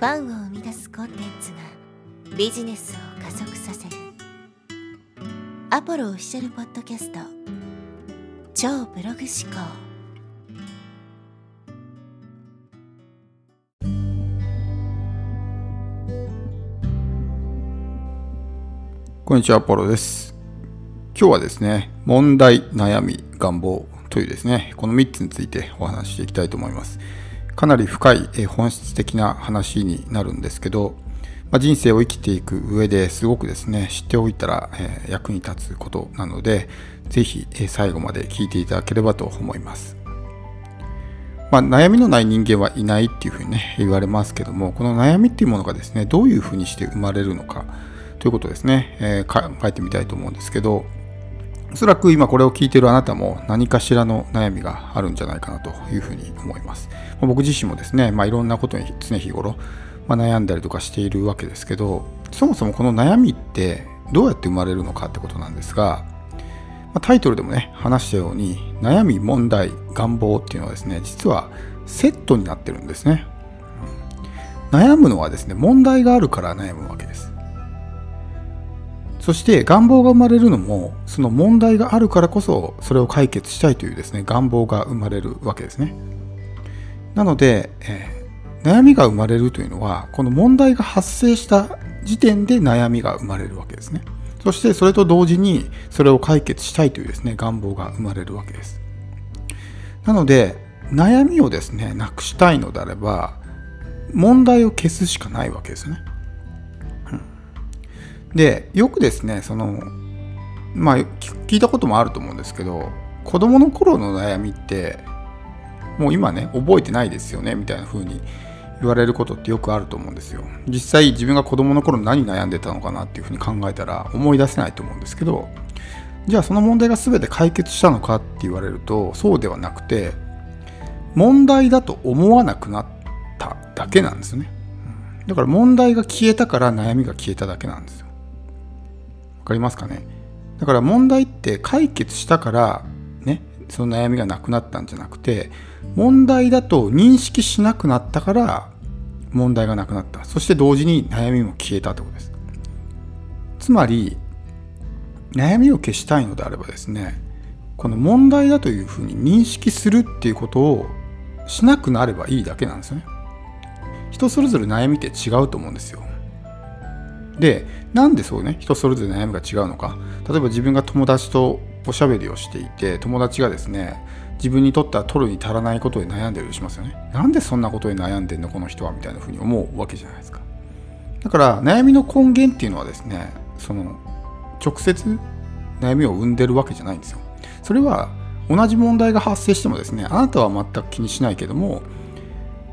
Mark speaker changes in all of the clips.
Speaker 1: ファンを生み出すコンテンツがビジネスを加速させるアポロオフィシャルポッドキャスト超ブログ思考
Speaker 2: こんにちは、アポロです。今日はですね、問題、悩み、願望というですね、この3つについてお話ししていきたいと思います。かなり深い本質的な話になるんですけど、まあ、人生を生きていく上ですごくですね、知っておいたら、役に立つことなので、ぜひえー最後まで聞いていただければと思います。まあ、悩みのない人間はいないっていうふうにね、言われますけども、この悩みっていうものがですね、どういうふうにして生まれるのかということですね、えー考えてみたいと思うんですけど、おそらく今これを聞いているあなたも何かしらの悩みがあるんじゃないかなというふうに思います。ま僕自身もですね、まあ、いろんなことに常日頃、まあ、悩んだりとかしているわけですけど、そもそもこの悩みってどうやって生まれるのかってことなんですが、まあタイトルでもね、話したように、悩み、問題、願望っていうのはですね、実はセットになってるんですね。悩むのはですね、問題があるから悩むわけです。そして願望が生まれるのも、その問題があるからこそ、それを解決したいというですね、願望が生まれるわけですね。なので、えー悩みが生まれるというのは、この問題が発生した時点で悩みが生まれるわけですね。そしてそれと同時にそれを解決したいというですね、願望が生まれるわけです。なので、悩みをですね、なくしたいのであれば、問題を消すしかないわけですね。で、よくですね、その、まあ、聞いたこともあると思うんですけど、子供の頃の悩みって、もう今ね、覚えてないですよね、みたいな風に言われることってよくあると思うんですよ。実際自分が子供の頃何悩んでたのかなっていうふうに考えたら思い出せないと思うんですけど、じゃあその問題が全て解決したのかって言われるとそうではなくて問題だと思わなくなっただけなんですよね。だから問題が消えたから悩みが消えただけなんです。かりますかね？だから問題って解決したからねその悩みがなくなったんじゃなくて問題だと認識しなくなったから問題がなくなった。そして同時に悩みも消えたってことです。つまり悩みを消したいのであればですねこの問題だというふうに認識するっていうことをしなくなればいいだけなんですよね。人それぞれ悩みって違うと思うんですよ。でなんでそうね人それぞれ悩みが違うのか。例えば自分が友達とおしゃべりをしていて友達がですね自分にとっては取るに足らないことで悩んでるとしますよね。なんでそんなことで悩んでんのこの人はみたいなふうに思うわけじゃないですか。だから悩みの根源っていうのはですねその直接悩みを生んでるわけじゃないんですよ。それは同じ問題が発生してもですねあなたは全く気にしないけども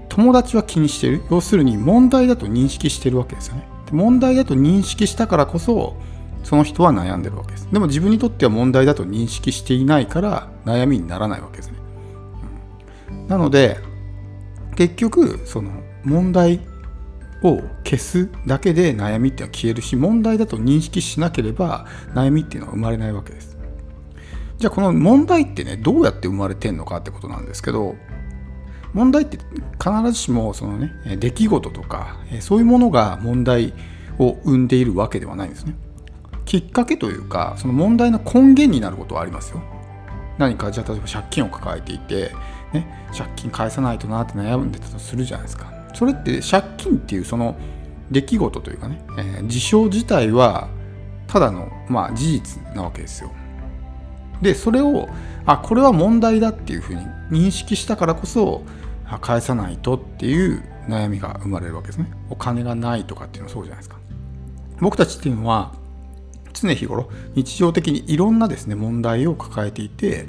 Speaker 2: 友達は気にしてる。要するに問題だと認識してるわけですよね。問題だと認識したからこそその人は悩んでるわけです。でも自分にとっては問題だと認識していないから悩みにならないわけですね、うん。なので結局その問題を消すだけで悩みっていうのは消えるし問題だと認識しなければ悩みっていうのは生まれないわけです。じゃあこの問題ってねどうやって生まれてんのかってことなんですけど問題って必ずしもそのね出来事とかそういうものが問題を生んでいるわけではないんですね。きっかけというかその問題の根源になることはありますよ。何かじゃあ例えば借金を抱えていて、ね、借金返さないとなって悩んでたとするじゃないですか。それって借金っていうその出来事というかね、えー事象自体はただの、まあ、事実なわけですよ。でそれをあこれは問題だっていうふうに認識したからこそ返さないとっていう悩みが生まれるわけですね。お金がないとかっていうのはそうじゃないですか。僕たちっていうのは常日頃日常的にいろんなですね問題を抱えていて、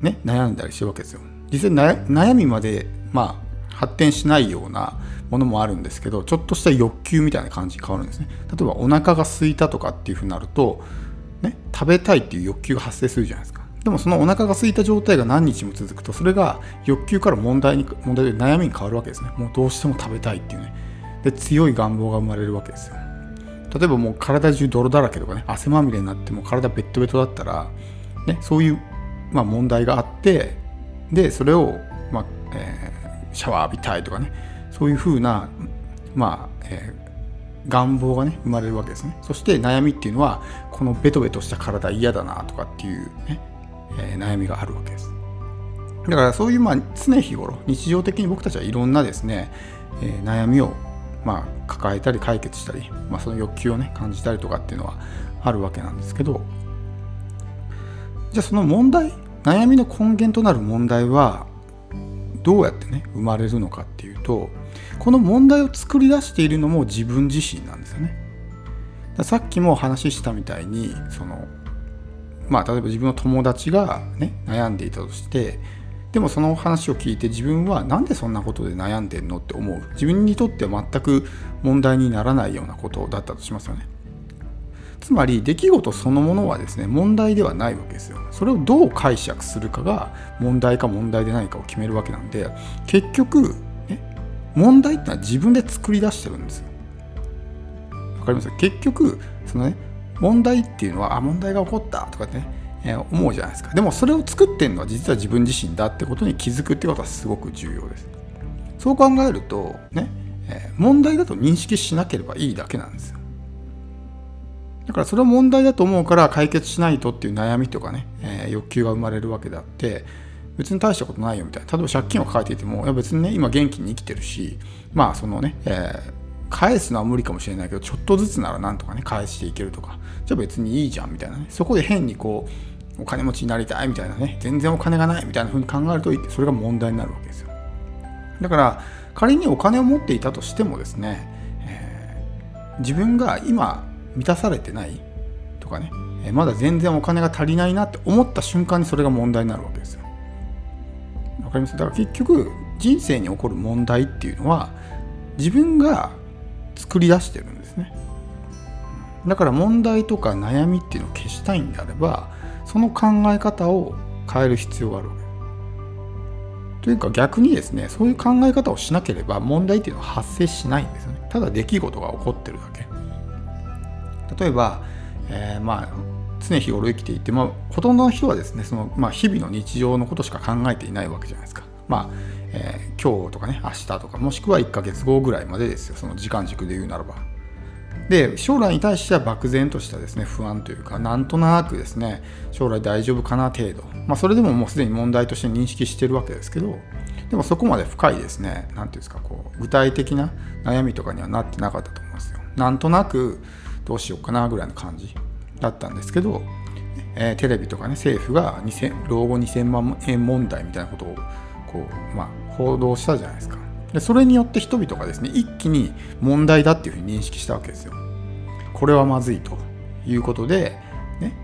Speaker 2: ね、悩んだりしてるわけですよ。実際悩悩みまでまあ発展しないようなものもあるんですけどちょっとした欲求みたいな感じに変わるんですね。例えばお腹が空いたとかっていうふうになると、ね、食べたいっていう欲求が発生するじゃないですか。でもそのお腹が空いた状態が何日も続くとそれが欲求から問題に問題で悩みに変わるわけですね。もうどうしても食べたいっていうね。で強い願望が生まれるわけですよ。例えばもう体中泥だらけとかね汗まみれになっても体ベッドベトだったら、ね、そういう、まあ、問題があってでそれを、まあえーシャワー浴びたいとかねそういうふうなまあ、えー、願望がね生まれるわけですね。そして悩みっていうのはこのベトベトした体嫌だなとかっていうね、えー、悩みがあるわけですだからそういうまあ常日頃日常的に僕たちはいろんなですね、えー、悩みをまあ抱えたり解決したり、まあ、その欲求をね感じたりとかっていうのはあるわけなんですけどじゃあその問題悩みの根源となる問題はどうやってね生まれるのかっていうとこの問題を作り出しているのも自分自身なんですよね。さっきも話したみたいにそのまあ例えば自分の友達がね悩んでいたとしてでもその話を聞いて自分は何でそんなことで悩んでんのって思う？自分にとっては全く問題にならないようなことだったとしますよね。つまり出来事そのものはですね問題ではないわけですよ。それをどう解釈するかが問題か問題でないかを決めるわけなんで結局、ね、問題ってのは自分で作り出してるんですよ。わかります？結局そのね問題っていうのはあ問題が起こったとかね、えー、思うじゃないですか。でもそれを作ってるのは実は自分自身だってことに気づくってことはすごく重要です。そう考えるとね、えー、問題だと認識しなければいいだけなんですよ。だからそれは問題だと思うから解決しないとっていう悩みとかね、えー、欲求が生まれるわけであって別に大したことないよみたいな。例えば借金を抱えていてもいや別にね今元気に生きてるしまあそのね、えー、返すのは無理かもしれないけどちょっとずつならなんとかね返していけるとか。じゃあ別にいいじゃんみたいなね。そこで変にこうお金持ちになりたいみたいなね。全然お金がないみたいな風に考えるとそれが問題になるわけですよ。だから仮にお金を持っていたとしてもですね、えー、自分が今満たされてないとかねまだ全然お金が足りないなって思った瞬間にそれが問題になるわけですよ。わかります？だから結局人生に起こる問題っていうのは自分が作り出してるんですね。だから問題とか悩みっていうのを消したいんであればその考え方を変える必要があるわけというか逆にですねそういう考え方をしなければ問題っていうのは発生しないんですよねただ出来事が起こってるだけ例えば、えー、まあ常日頃生きていて、まあ、ほとんどの人はですねその、まあ、日々の日常のことしか考えていないわけじゃないですか。まあえー、今日とかね明日とかもしくは1ヶ月後ぐらいまでですよその時間軸で言うならば。で将来に対しては漠然としたですね不安というかなんとなくですね将来大丈夫かな程度、まあ、それでももうすでに問題として認識してるわけですけどでもそこまで深いですね何て言うんですかこう具体的な悩みとかにはなってなかったと思いますよ。なんとなくどうしようかなぐらいの感じだったんですけど、えー、テレビとかね政府が2000老後2000万円問題みたいなことをこう、まあ、報道したじゃないですか。でそれによって人々がですね一気に問題だっていうふうに認識したわけですよ。これはまずいということで、ね、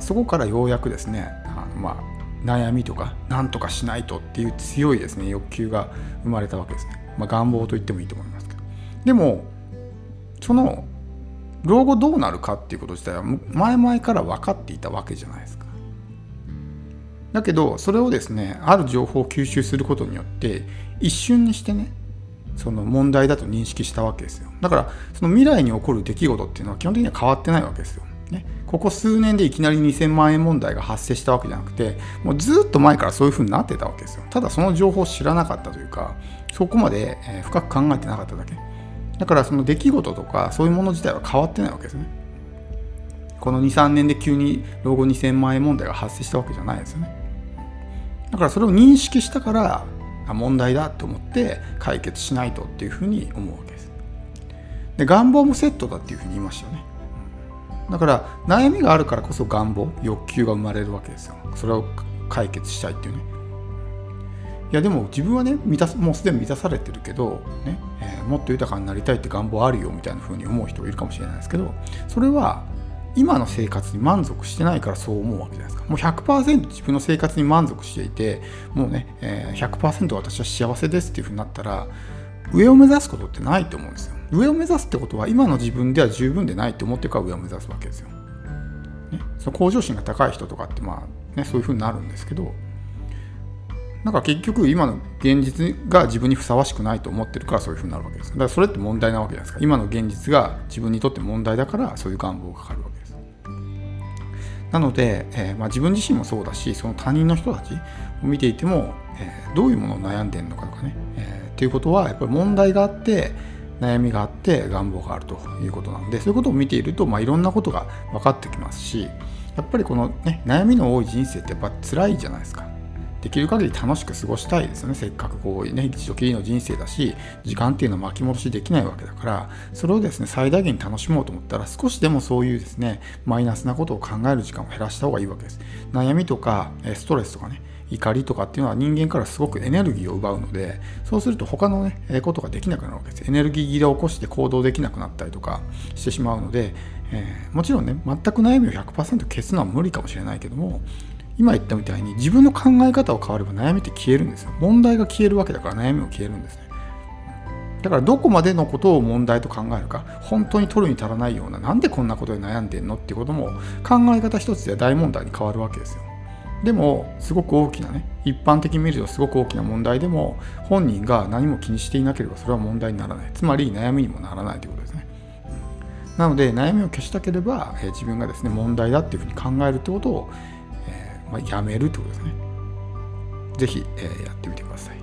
Speaker 2: そこからようやくですねあの、まあ、悩みとか何とかしないとっていう強いですね欲求が生まれたわけですね、まあ、願望と言ってもいいと思いますけど。でもその老後どうなるかっていうこと自体は前々から分かっていたわけじゃないですか。だけどそれをですねある情報を吸収することによって一瞬にしてねその問題だと認識したわけですよだからその未来に起こる出来事っていうのは基本的には変わってないわけですよ。ね、ここ数年でいきなり2000万円問題が発生したわけじゃなくてもうずっと前からそういう風になってたわけですよただその情報を知らなかったというかそこまで深く考えてなかっただけだからその出来事とかそういうもの自体は変わってないわけですね。この2、3年で急に老後2000万円問題が発生したわけじゃないですよね。だからそれを認識したから問題だと思って解決しないとっていうふうに思うわけです。で願望もセットだっていうふうに言いましたよね。だから悩みがあるからこそ願望欲求が生まれるわけですよ。それを解決したいっていうね。いやでも自分はね満たもうすでに満たされてるけど、ねえー、もっと豊かになりたいって願望あるよみたいな風に思う人がいるかもしれないですけどそれは今の生活に満足してないからそう思うわけじゃないですかもう100%自分の生活に満足していてもうね、えー、100%私は幸せですっていう風になったら上を目指すことってないと思うんですよ上を目指すってことは今の自分では十分でないと思ってるから上を目指すわけですよ、ね、その向上心が高い人とかってまあねそういう風になるんですけどなんか結局今の現実が自分にふさわしくないと思ってるからそういうふうになるわけです。だからそれって問題なわけじゃないですか。今の現実が自分にとって問題だからそういう願望がかかるわけです。なので、えー、まあ、自分自身もそうだし、その他人の人たちを見ていても、えー、どういうものを悩んでるのかとかね、えー、っていうことはやっぱり問題があって、悩みがあって願望があるということなんでそういうことを見ていると、まあ、いろんなことが分かってきますしやっぱりこの、ね、悩みの多い人生ってやっぱ辛いじゃないですか。できる限り楽しく過ごしたいですよね。せっかくこうね一度きりの人生だし時間っていうのは巻き戻しできないわけだからそれをですね最大限に楽しもうと思ったら少しでもそういうですねマイナスなことを考える時間を減らした方がいいわけです。悩みとかストレスとかね怒りとかっていうのは人間からすごくエネルギーを奪うのでそうすると他のねことができなくなるわけです。エネルギー切れを起こして行動できなくなったりとかしてしまうので、えー、もちろんね全く悩みを100%消すのは無理かもしれないけども今言ったみたいに自分の考え方を変われば悩みって消えるんですよ。問題が消えるわけだから悩みも消えるんですね。だからどこまでのことを問題と考えるか本当に取るに足らないようななんでこんなことで悩んでんのってことも考え方一つで大問題に変わるわけですよ。でもすごく大きなね一般的に見るとすごく大きな問題でも本人が何も気にしていなければそれは問題にならない。つまり悩みにもならないということですね。なので悩みを消したければ、え自分がですね問題だっていうふうに考えるってことをまあ、やめるってことですね。ぜひ、えー、やってみてください。